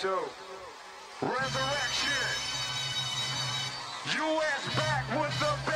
two. Resurrection. US back with the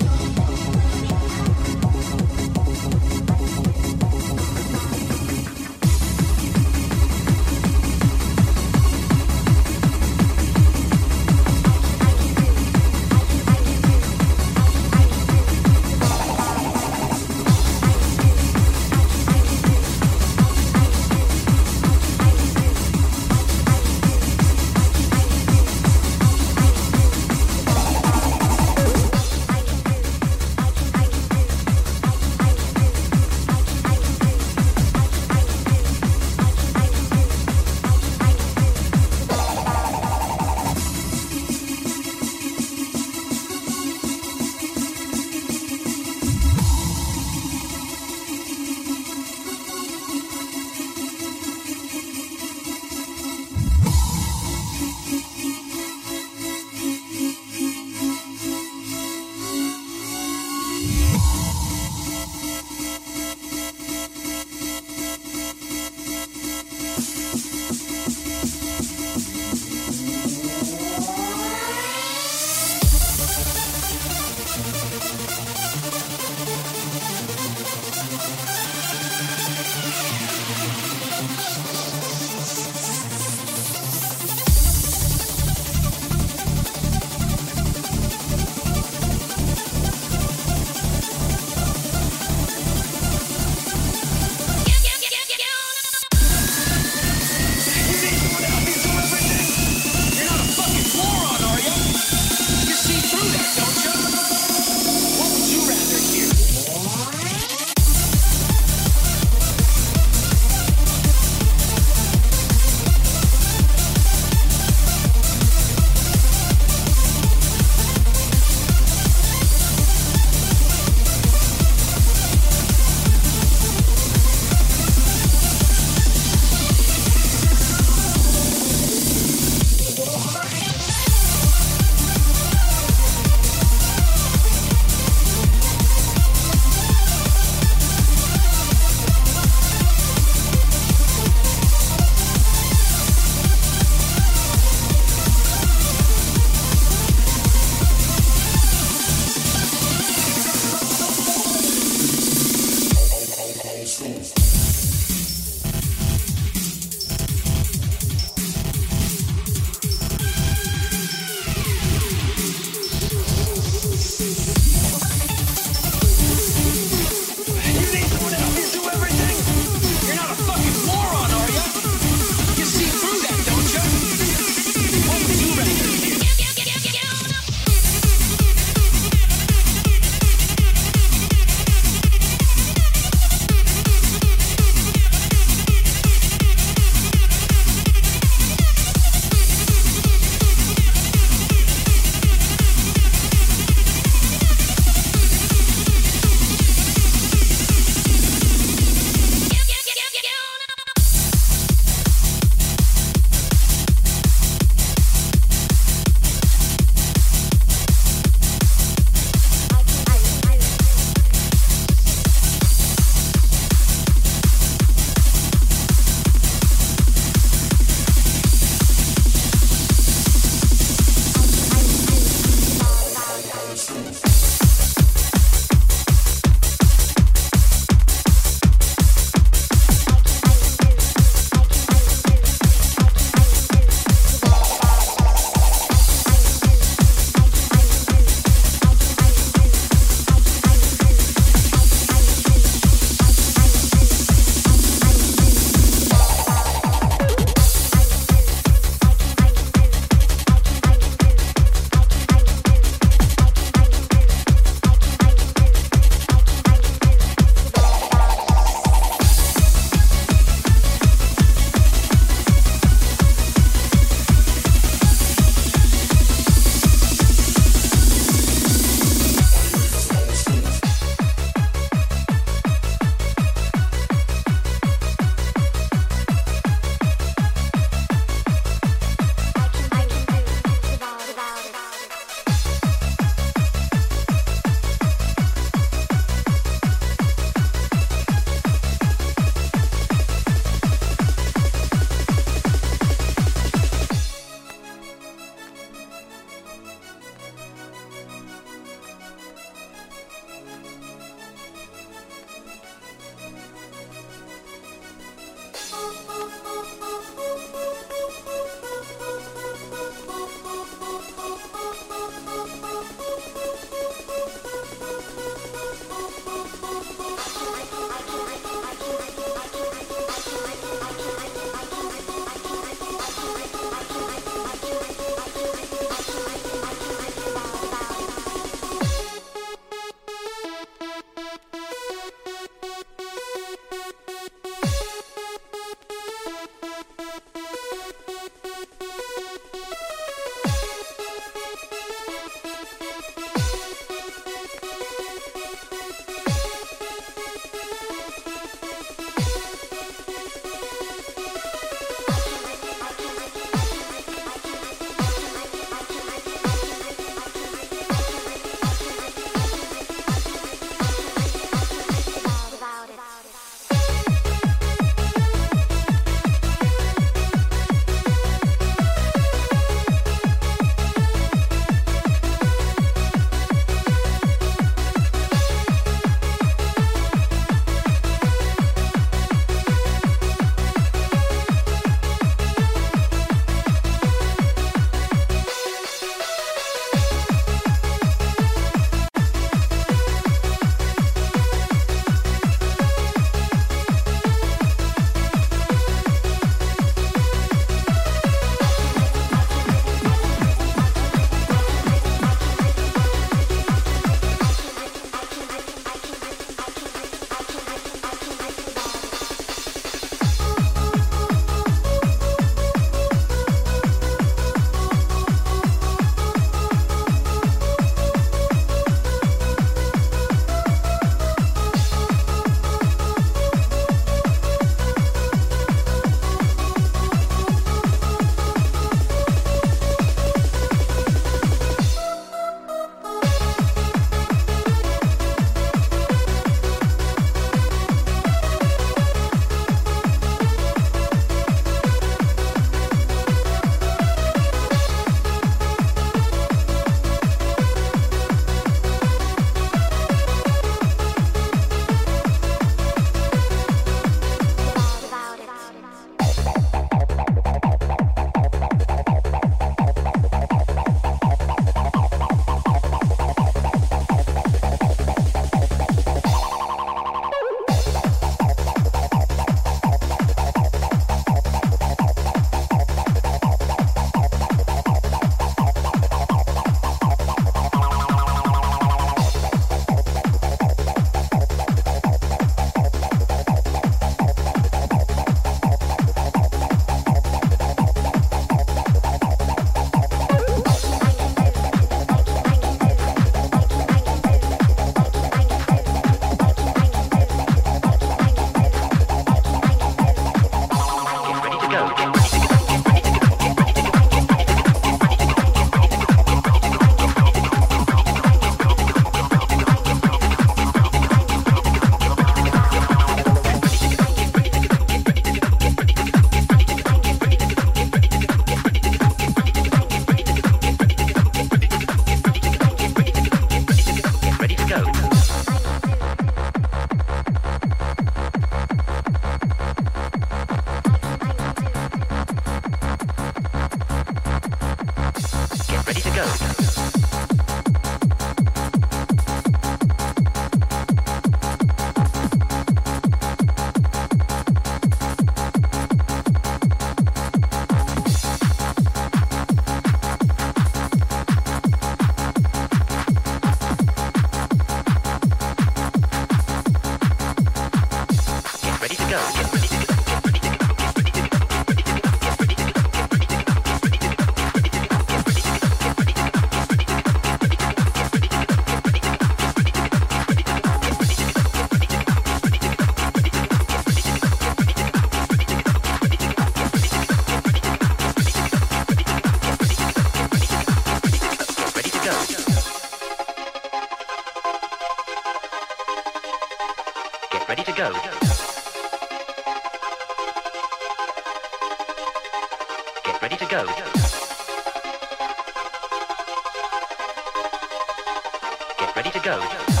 go.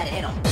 Let it hit him.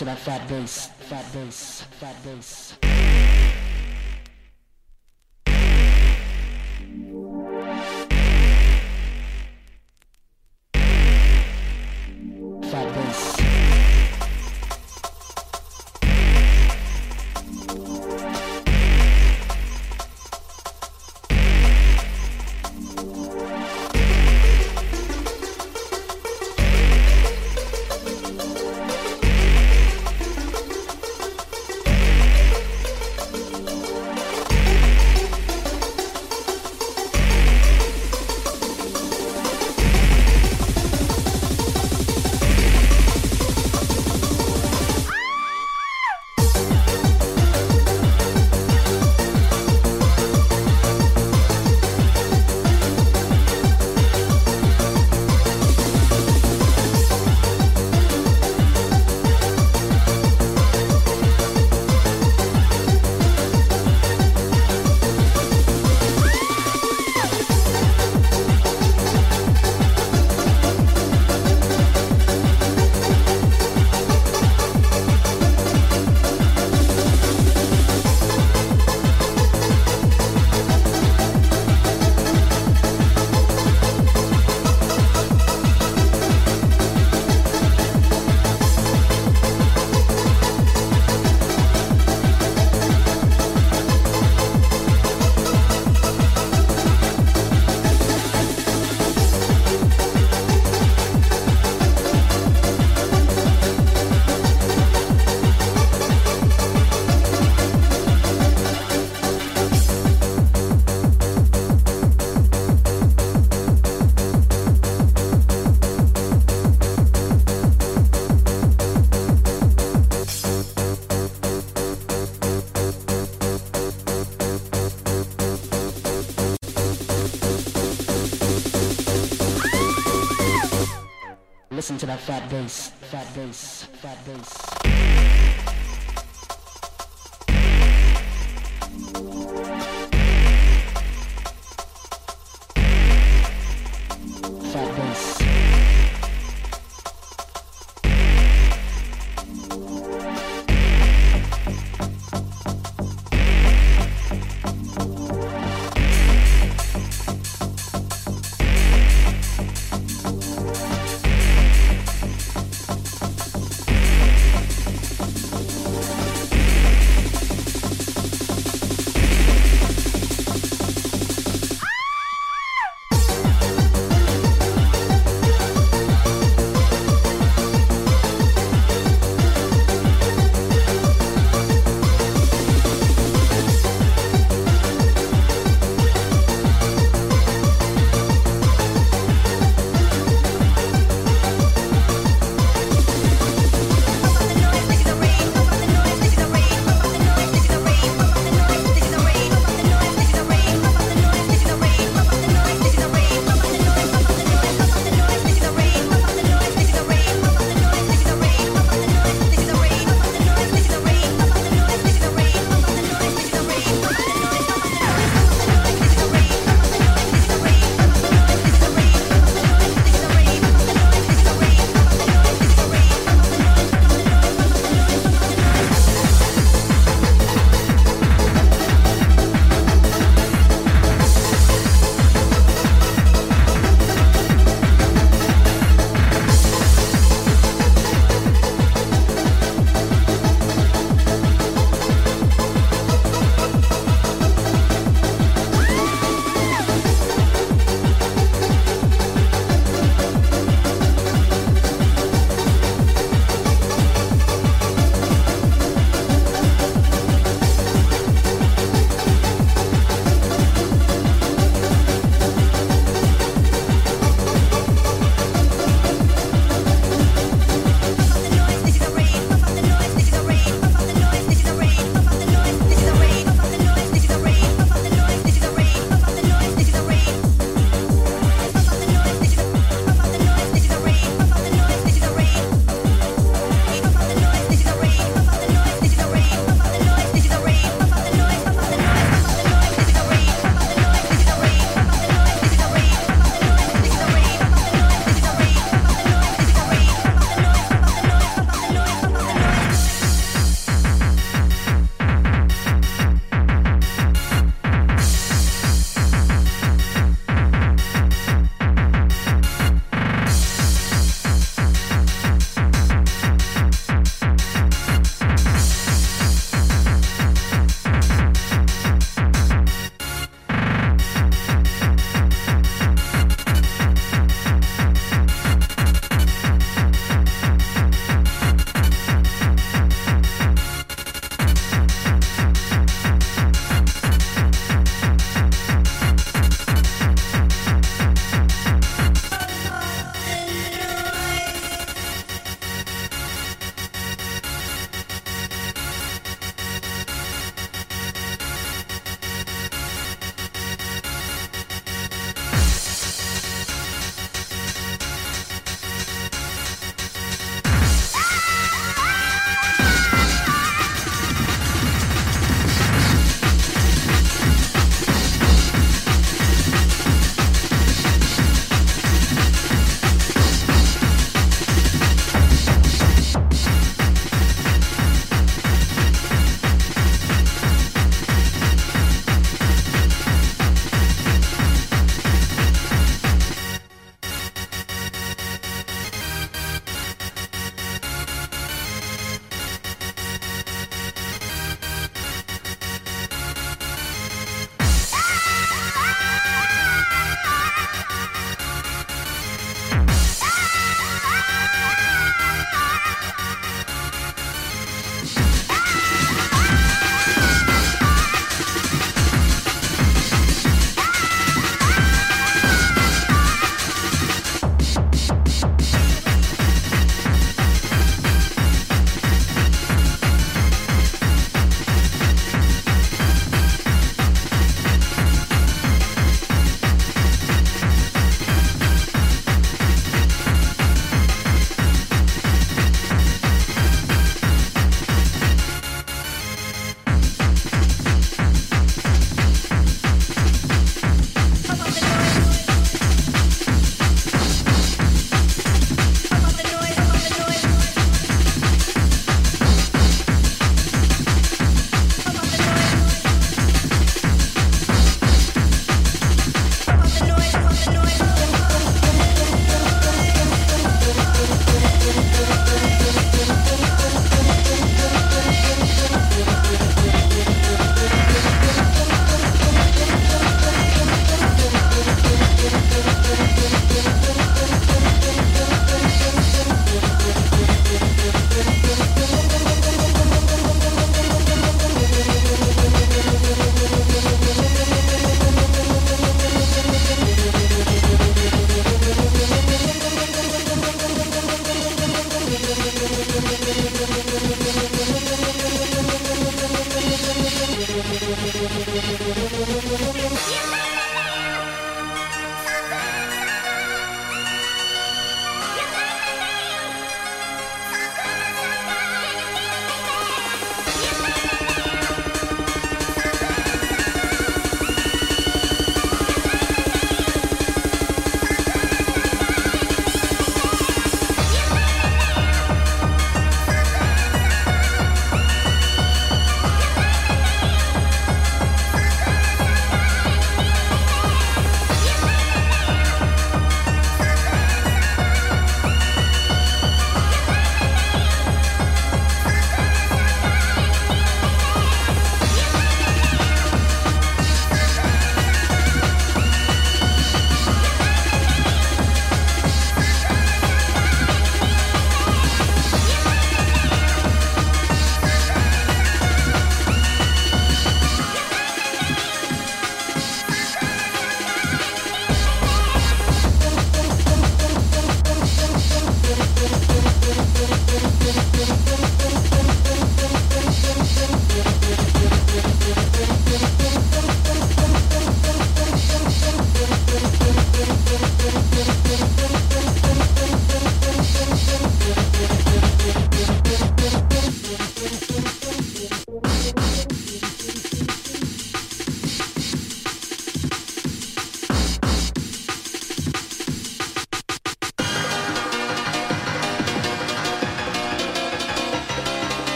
To that fat bass, fat bass, fat bass. Listen to that fat bass, fat bass, fat bass.